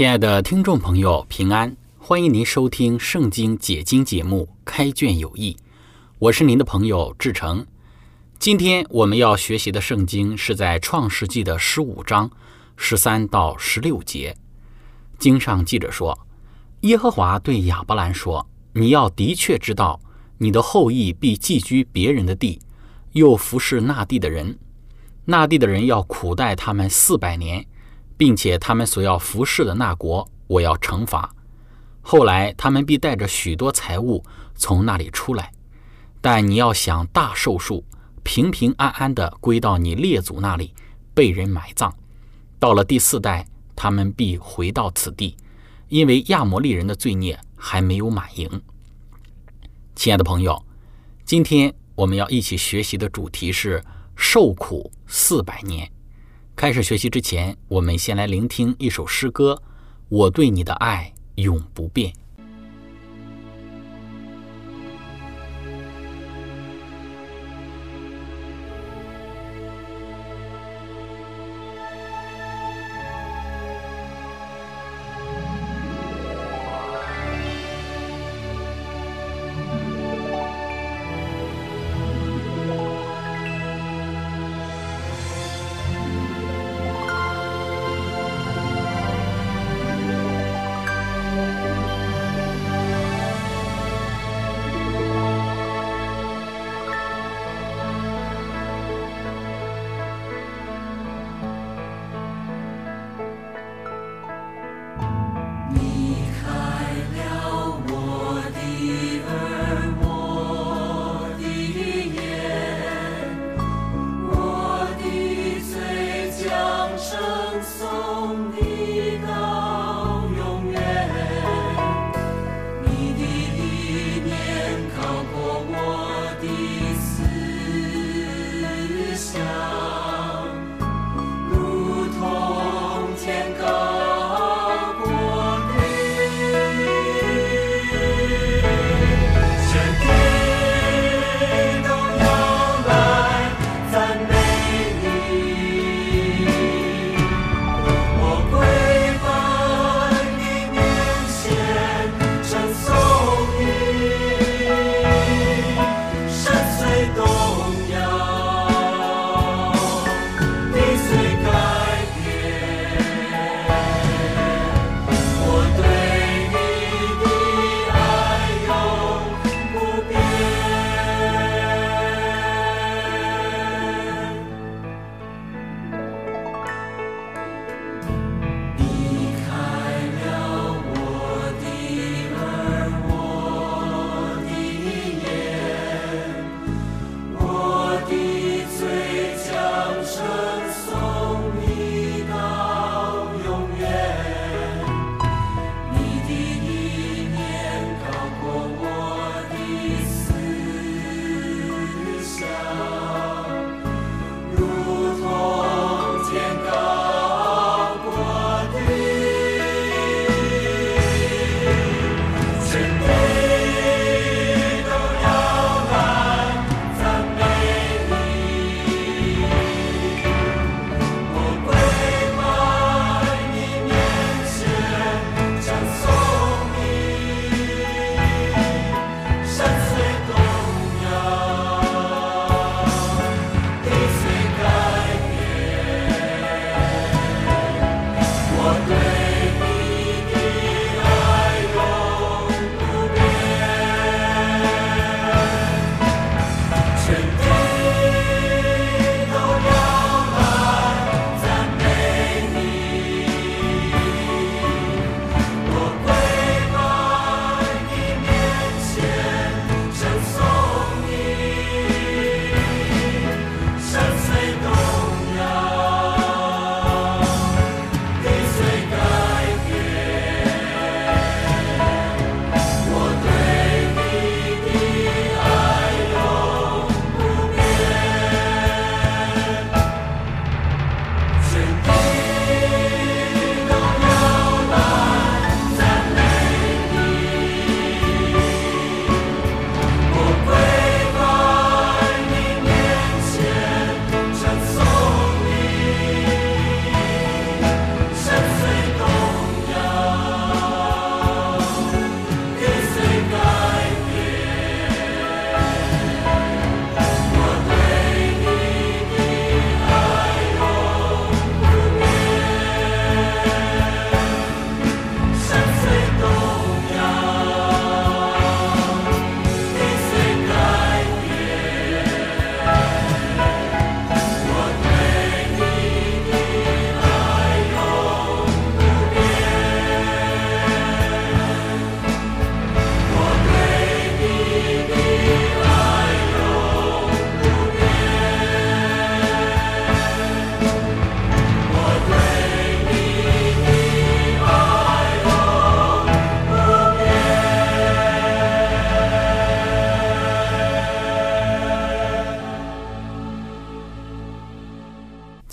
亲爱的听众朋友，平安！欢迎您收听《圣经解经》节目《开卷有益》，我是您的朋友志成。今天我们要学习的圣经是在创世纪的十五章十三到十六节。经上记着说：“耶和华对亚伯兰说，你要的确知道，你的后裔必寄居别人的地，又服侍那地的人，那地的人要苦待他们四百年。”并且他们所要服侍的那国，我要惩罚。后来他们必带着许多财物从那里出来，但你要想大寿数，平平安安地归到你列祖那里，被人埋葬。到了第四代，他们必回到此地，因为亚摩利人的罪孽还没有满盈。亲爱的朋友，今天我们要一起学习的主题是受苦四百年。开始学习之前，我们先来聆听一首诗歌，《我对你的爱永不变》。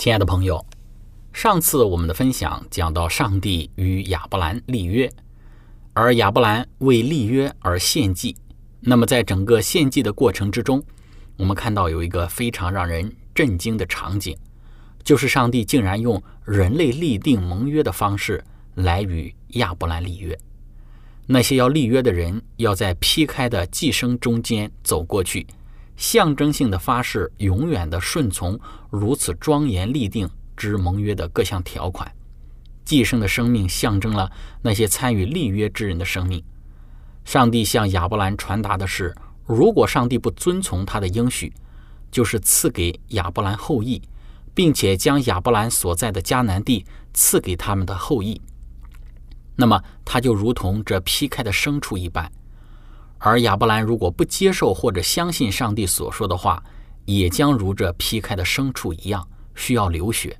亲爱的朋友，上次我们的分享讲到上帝与亚伯兰立约，而亚伯兰为立约而献祭。那么在整个献祭的过程之中，我们看到有一个非常让人震惊的场景，就是上帝竟然用人类立定盟约的方式来与亚伯兰立约。那些要立约的人要在劈开的寄生中间走过去，象征性的发誓永远的顺从如此庄严立定之盟约的各项条款。寄生的生命象征了那些参与立约之人的生命。上帝向亚伯兰传达的是：如果上帝不遵从他的应许，就是赐给亚伯兰后裔，并且将亚伯兰所在的迦南地赐给他们的后裔。那么他就如同这劈开的牲畜一般，而亚伯兰如果不接受或者相信上帝所说的话，也将如这劈开的牲畜一样需要流血。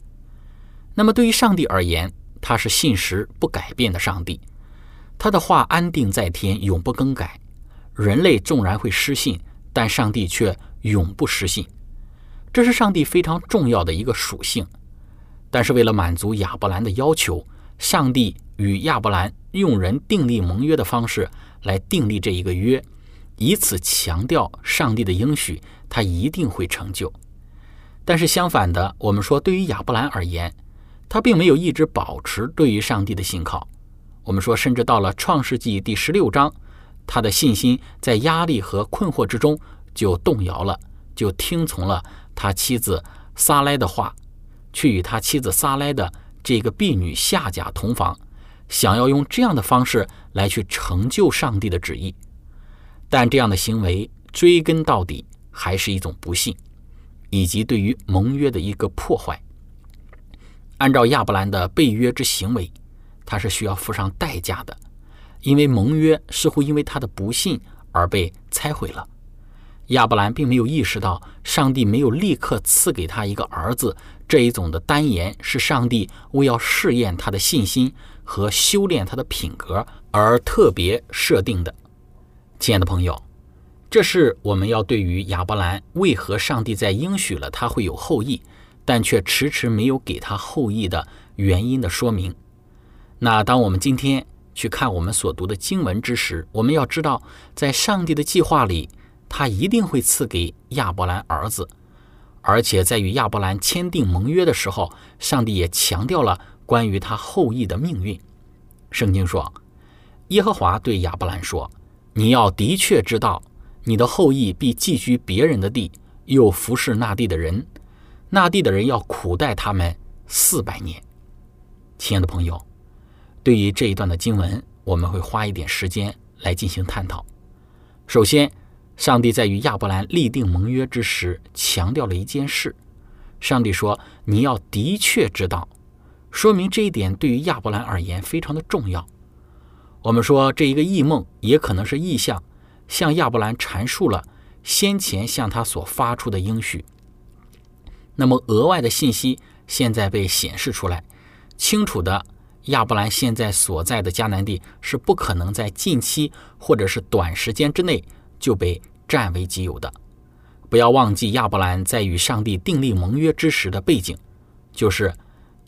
那么对于上帝而言，他是信实不改变的上帝，他的话安定在天，永不更改。人类纵然会失信，但上帝却永不失信，这是上帝非常重要的一个属性。但是为了满足亚伯兰的要求，上帝。与亚伯兰用人订立盟约的方式来订立这一个约，以此强调上帝的应许，他一定会成就。但是相反的，我们说对于亚伯兰而言，他并没有一直保持对于上帝的信靠。我们说，甚至到了创世纪第十六章，他的信心在压力和困惑之中就动摇了，就听从了他妻子撒莱的话，去与他妻子撒莱的这个婢女夏甲同房。想要用这样的方式来去成就上帝的旨意，但这样的行为追根到底还是一种不幸，以及对于盟约的一个破坏。按照亚伯兰的背约之行为，他是需要付上代价的，因为盟约似乎因为他的不信而被拆毁了。亚伯兰并没有意识到，上帝没有立刻赐给他一个儿子这一种的单言，是上帝为要试验他的信心。和修炼他的品格而特别设定的，亲爱的朋友，这是我们要对于亚伯兰为何上帝在应许了他会有后裔，但却迟迟没有给他后裔的原因的说明。那当我们今天去看我们所读的经文之时，我们要知道，在上帝的计划里，他一定会赐给亚伯兰儿子，而且在与亚伯兰签订盟约的时候，上帝也强调了。关于他后裔的命运，圣经说：“耶和华对亚伯兰说，你要的确知道，你的后裔必寄居别人的地，又服侍那地的人，那地的人要苦待他们四百年。”亲爱的朋友，对于这一段的经文，我们会花一点时间来进行探讨。首先，上帝在与亚伯兰立定盟约之时，强调了一件事：上帝说，你要的确知道。说明这一点对于亚伯兰而言非常的重要。我们说这一个异梦也可能是异象，向亚伯兰阐述了先前向他所发出的应许。那么额外的信息现在被显示出来，清楚的亚伯兰现在所在的迦南地是不可能在近期或者是短时间之内就被占为己有的。不要忘记亚伯兰在与上帝订立盟约之时的背景，就是。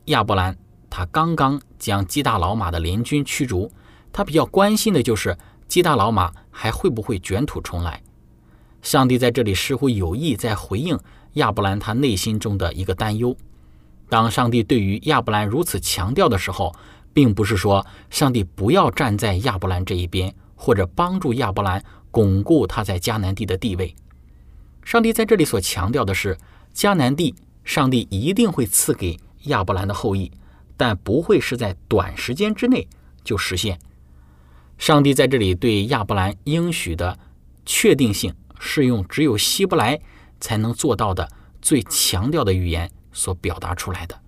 亚伯兰他刚刚将基大老马的联军驱逐，他比较关心的就是基大老马还会不会卷土重来。上帝在这里似乎有意在回应亚伯兰他内心中的一个担忧。当上帝对于亚伯兰如此强调的时候，并不是说上帝不要站在亚伯兰这一边，或者帮助亚伯兰巩固他在迦南地的地位。上帝在这里所强调的是，迦南地，上帝一定会赐给。亚伯兰的后裔，但不会是在短时间之内就实现。上帝在这里对亚伯兰应许的确定性，是用只有希伯来才能做到的最强调的语言所表达出来的。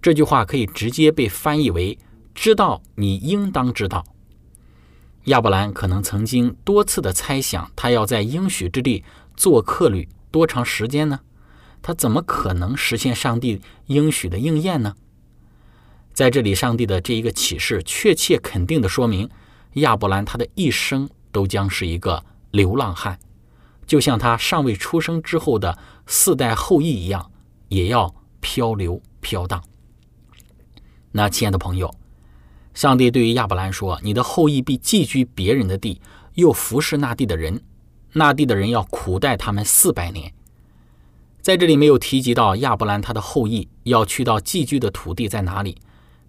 这句话可以直接被翻译为“知道你应当知道”。亚伯兰可能曾经多次的猜想，他要在应许之地做客旅多长时间呢？他怎么可能实现上帝应许的应验呢？在这里，上帝的这一个启示确切肯定的说明，亚伯兰他的一生都将是一个流浪汉，就像他尚未出生之后的四代后裔一样，也要漂流飘荡。那亲爱的朋友，上帝对于亚伯兰说：“你的后裔必寄居别人的地，又服侍那地的人，那地的人要苦待他们四百年。”在这里没有提及到亚伯兰他的后裔要去到寄居的土地在哪里，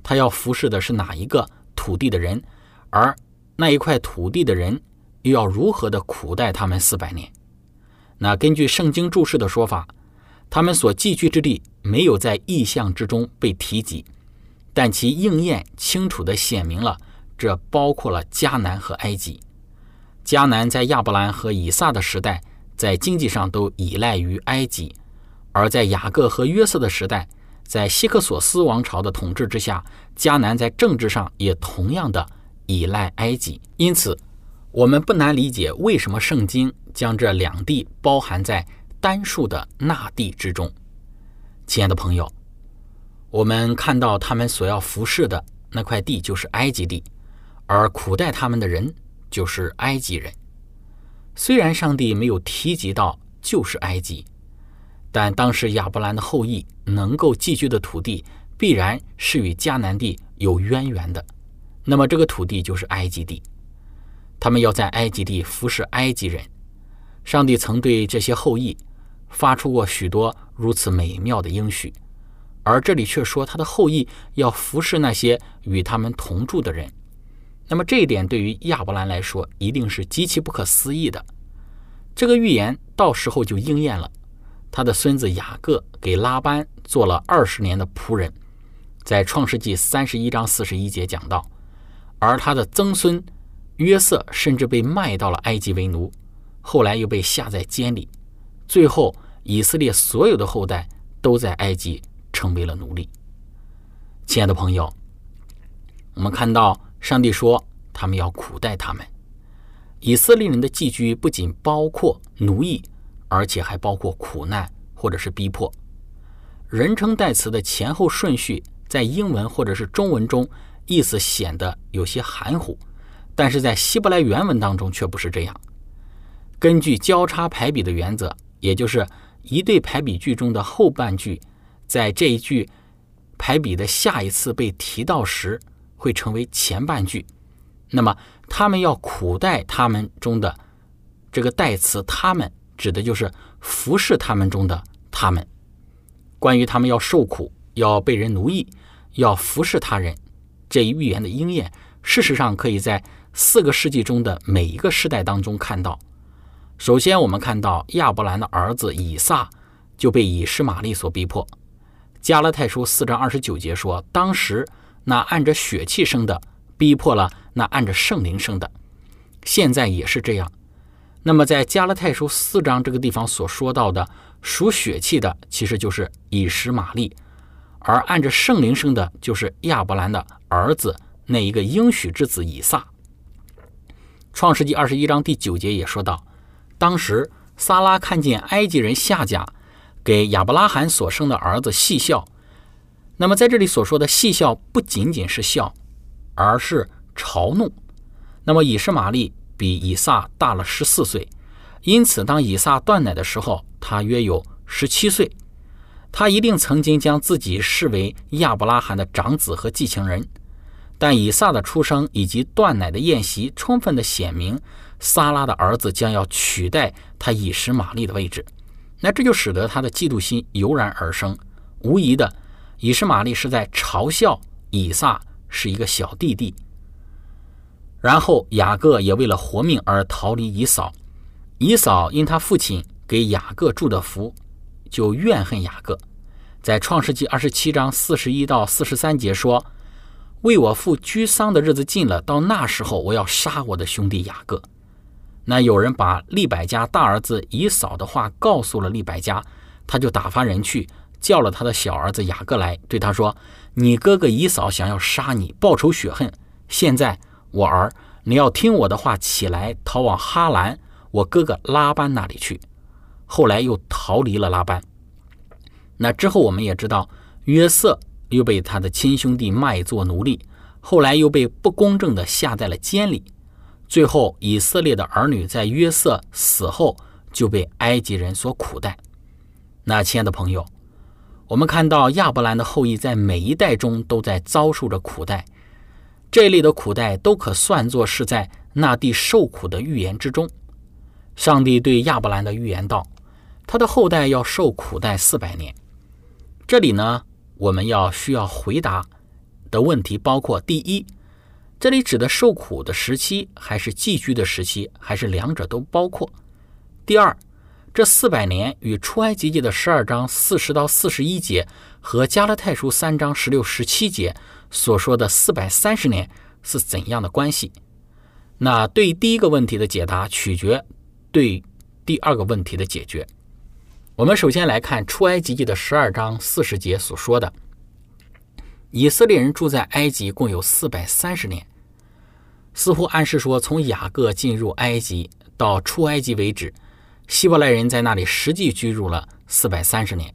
他要服侍的是哪一个土地的人，而那一块土地的人又要如何的苦待他们四百年？那根据圣经注释的说法，他们所寄居之地没有在意象之中被提及，但其应验清楚地显明了，这包括了迦南和埃及。迦南在亚伯兰和以撒的时代，在经济上都依赖于埃及。而在雅各和约瑟的时代，在希克索斯王朝的统治之下，迦南在政治上也同样的依赖埃及。因此，我们不难理解为什么圣经将这两地包含在单数的那地之中。亲爱的朋友，我们看到他们所要服侍的那块地就是埃及地，而苦待他们的人就是埃及人。虽然上帝没有提及到就是埃及。但当时亚伯兰的后裔能够寄居的土地，必然是与迦南地有渊源的。那么这个土地就是埃及地，他们要在埃及地服侍埃及人。上帝曾对这些后裔发出过许多如此美妙的应许，而这里却说他的后裔要服侍那些与他们同住的人。那么这一点对于亚伯兰来说，一定是极其不可思议的。这个预言到时候就应验了。他的孙子雅各给拉班做了二十年的仆人，在创世纪三十一章四十一节讲到，而他的曾孙约瑟甚至被卖到了埃及为奴，后来又被下在监里，最后以色列所有的后代都在埃及成为了奴隶。亲爱的朋友，我们看到上帝说他们要苦待他们，以色列人的寄居不仅包括奴役。而且还包括苦难或者是逼迫。人称代词的前后顺序在英文或者是中文中意思显得有些含糊，但是在希伯来原文当中却不是这样。根据交叉排比的原则，也就是一对排比句中的后半句在这一句排比的下一次被提到时会成为前半句，那么他们要苦待他们中的这个代词他们。指的就是服侍他们中的他们。关于他们要受苦、要被人奴役、要服侍他人这一预言的应验，事实上可以在四个世纪中的每一个时代当中看到。首先，我们看到亚伯兰的儿子以撒就被以实玛利所逼迫。加拉太书四章二十九节说：“当时那按着血气生的逼迫了那按着圣灵生的。”现在也是这样。那么，在加拉太书四章这个地方所说到的属血气的，其实就是以实玛利；而按着圣灵生的，就是亚伯兰的儿子那一个应许之子以撒。创世纪二十一章第九节也说到，当时撒拉看见埃及人夏甲给亚伯拉罕所生的儿子戏笑。那么在这里所说的戏笑，不仅仅是笑，而是嘲弄。那么以实玛利。比以撒大了十四岁，因此当以撒断奶的时候，他约有十七岁。他一定曾经将自己视为亚伯拉罕的长子和继承人。但以撒的出生以及断奶的宴席，充分的显明撒拉的儿子将要取代他以实玛利的位置。那这就使得他的嫉妒心油然而生。无疑的，以实玛利是在嘲笑以撒是一个小弟弟。然后雅各也为了活命而逃离以扫，以扫因他父亲给雅各祝的福，就怨恨雅各。在创世纪二十七章四十一到四十三节说：“为我父居丧的日子近了，到那时候我要杀我的兄弟雅各。”那有人把利百家大儿子以扫的话告诉了利百家，他就打发人去叫了他的小儿子雅各来，对他说：“你哥哥以扫想要杀你，报仇雪恨。现在。”我儿，你要听我的话，起来逃往哈兰，我哥哥拉班那里去。后来又逃离了拉班。那之后，我们也知道约瑟又被他的亲兄弟卖作奴隶，后来又被不公正的下在了监里。最后，以色列的儿女在约瑟死后就被埃及人所苦待。那亲爱的朋友，我们看到亚伯兰的后裔在每一代中都在遭受着苦待，这一类的苦代都可算作是在那地受苦的预言之中。上帝对亚伯兰的预言道：“他的后代要受苦代四百年。”这里呢，我们要需要回答的问题包括：第一，这里指的受苦的时期，还是寄居的时期，还是两者都包括？第二，这四百年与出埃及记的十二章四十到四十一节和加拉太书三章十六、十七节所说的四百三十年是怎样的关系？那对第一个问题的解答，取决对第二个问题的解决。我们首先来看出埃及记的十二章四十节所说的：以色列人住在埃及共有四百三十年，似乎暗示说，从雅各进入埃及到出埃及为止。希伯来人在那里实际居住了四百三十年。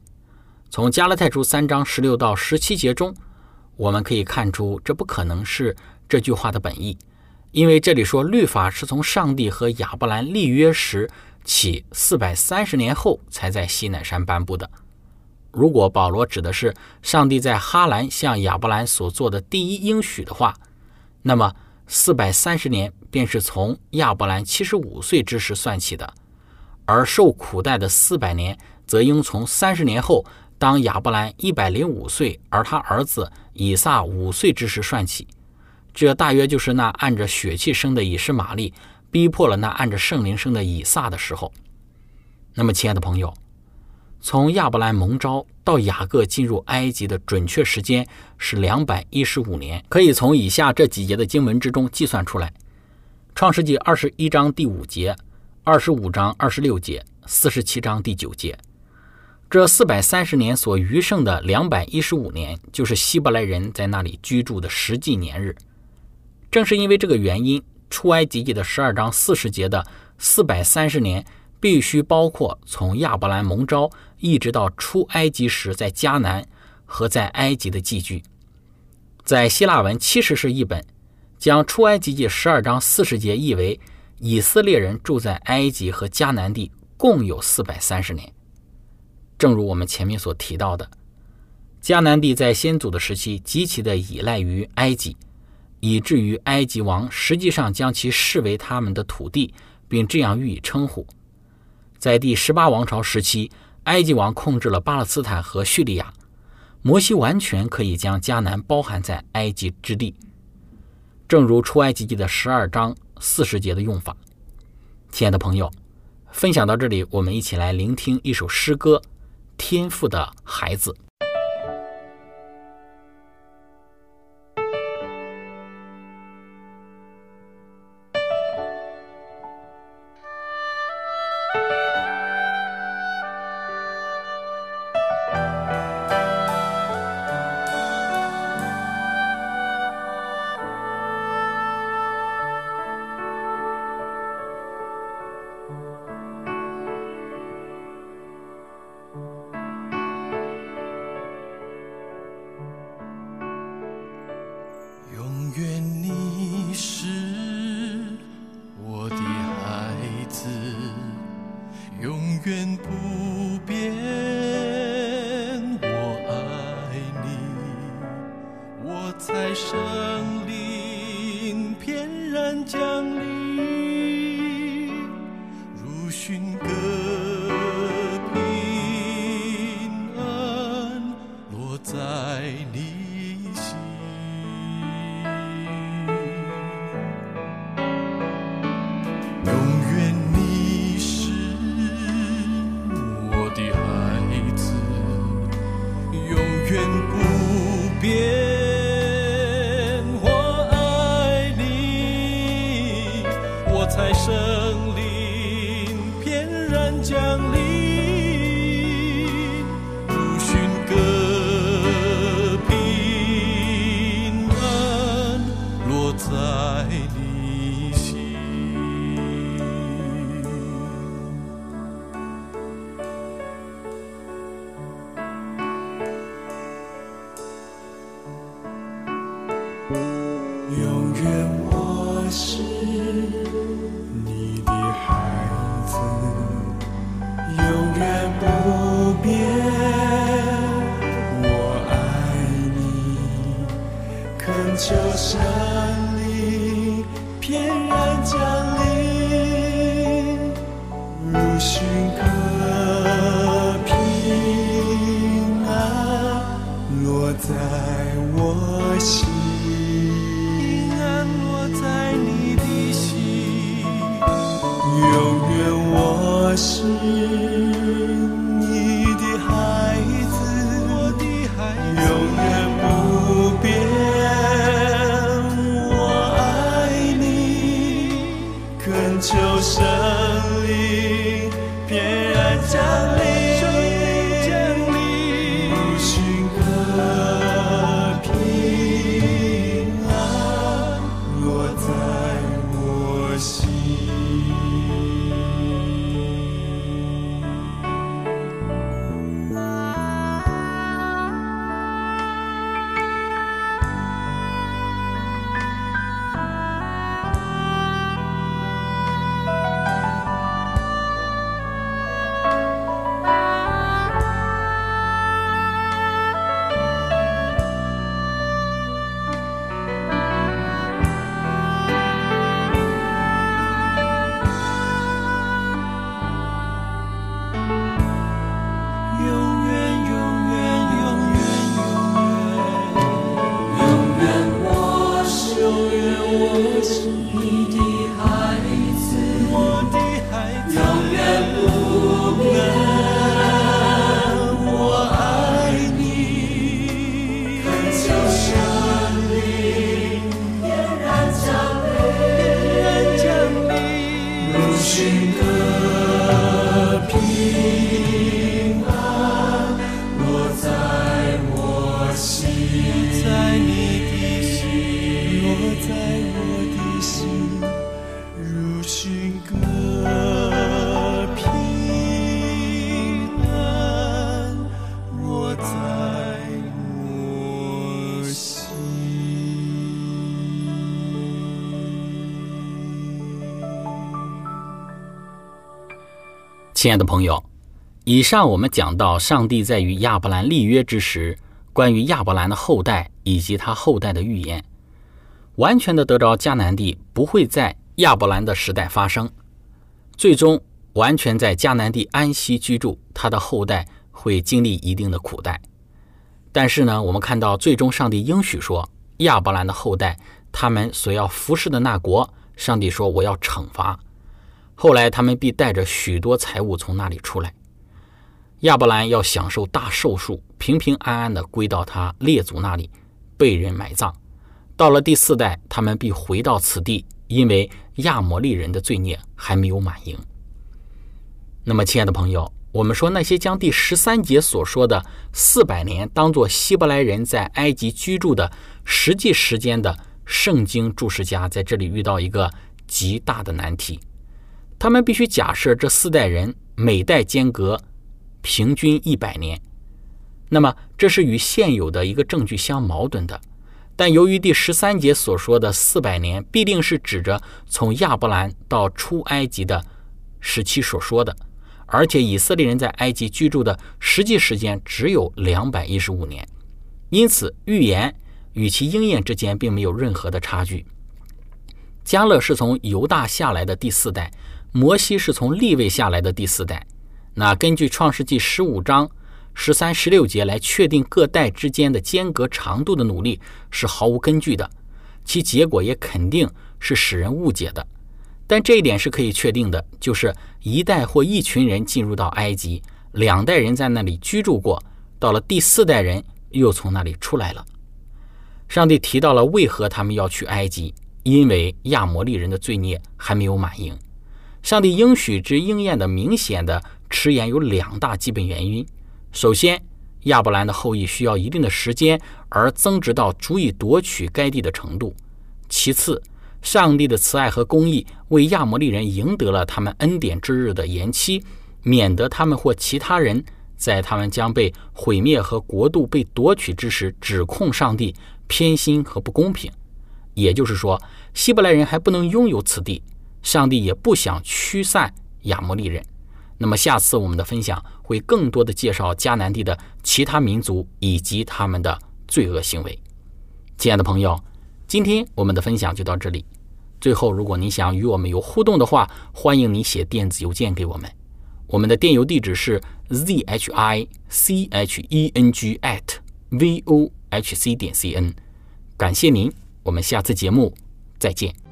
从加拉太书三章十六到十七节中，我们可以看出这不可能是这句话的本意，因为这里说律法是从上帝和亚伯兰立约时起四百三十年后才在西乃山颁布的。如果保罗指的是上帝在哈兰向亚伯兰所做的第一应许的话，那么四百三十年便是从亚伯兰七十五岁之时算起的。而受苦待的四百年，则应从三十年后，当亚伯兰一百零五岁，而他儿子以撒五岁之时算起。这大约就是那按着血气生的以实玛利逼迫了那按着圣灵生的以撒的时候。那么，亲爱的朋友，从亚伯兰蒙召到雅各进入埃及的准确时间是两百一十五年，可以从以下这几节的经文之中计算出来。创世纪二十一章第五节。二十五章二十六节，四十七章第九节，这四百三十年所余剩的两百一十五年，就是希伯来人在那里居住的实际年日。正是因为这个原因，出埃及记的十二章四十节的四百三十年，必须包括从亚伯兰蒙召一直到出埃及时在迦南和在埃及的寄居。在希腊文七十士译本，将出埃及记十二章四十节译为。以色列人住在埃及和迦南地共有四百三十年。正如我们前面所提到的，迦南地在先祖的时期极其的依赖于埃及，以至于埃及王实际上将其视为他们的土地，并这样予以称呼。在第十八王朝时期，埃及王控制了巴勒斯坦和叙利亚，摩西完全可以将迦南包含在埃及之地。正如出埃及记的十二章。四十节的用法，亲爱的朋友，分享到这里，我们一起来聆听一首诗歌《天赋的孩子》。永我亲爱的朋友，以上我们讲到上帝在与亚伯兰立约之时，关于亚伯兰的后代以及他后代的预言，完全的得着迦南地不会在亚伯兰的时代发生，最终完全在迦南地安息居住，他的后代会经历一定的苦代。但是呢，我们看到最终上帝应许说，亚伯兰的后代他们所要服侍的那国，上帝说我要惩罚。后来他们必带着许多财物从那里出来。亚伯兰要享受大寿数，平平安安地归到他列祖那里，被人埋葬。到了第四代，他们必回到此地，因为亚摩利人的罪孽还没有满盈。那么，亲爱的朋友，我们说那些将第十三节所说的四百年当作希伯来人在埃及居住的实际时间的圣经注释家，在这里遇到一个极大的难题。他们必须假设这四代人每代间隔平均一百年，那么这是与现有的一个证据相矛盾的。但由于第十三节所说的四百年必定是指着从亚伯兰到出埃及的时期所说的，而且以色列人在埃及居住的实际时间只有两百一十五年，因此预言与其应验之间并没有任何的差距。加勒是从犹大下来的第四代。摩西是从立位下来的第四代，那根据创世纪十五章十三、十六节来确定各代之间的间隔长度的努力是毫无根据的，其结果也肯定是使人误解的。但这一点是可以确定的，就是一代或一群人进入到埃及，两代人在那里居住过，到了第四代人又从那里出来了。上帝提到了为何他们要去埃及，因为亚摩利人的罪孽还没有满盈。上帝应许之应验的明显的迟延有两大基本原因：首先，亚伯兰的后裔需要一定的时间而增值到足以夺取该地的程度；其次，上帝的慈爱和公义为亚摩利人赢得了他们恩典之日的延期，免得他们或其他人在他们将被毁灭和国度被夺取之时指控上帝偏心和不公平。也就是说，希伯来人还不能拥有此地。上帝也不想驱散亚摩利人。那么，下次我们的分享会更多的介绍迦南地的其他民族以及他们的罪恶行为。亲爱的朋友，今天我们的分享就到这里。最后，如果你想与我们有互动的话，欢迎你写电子邮件给我们。我们的电邮地址是 z h i c h e n g at v o h c 点 c n。感谢您，我们下次节目再见。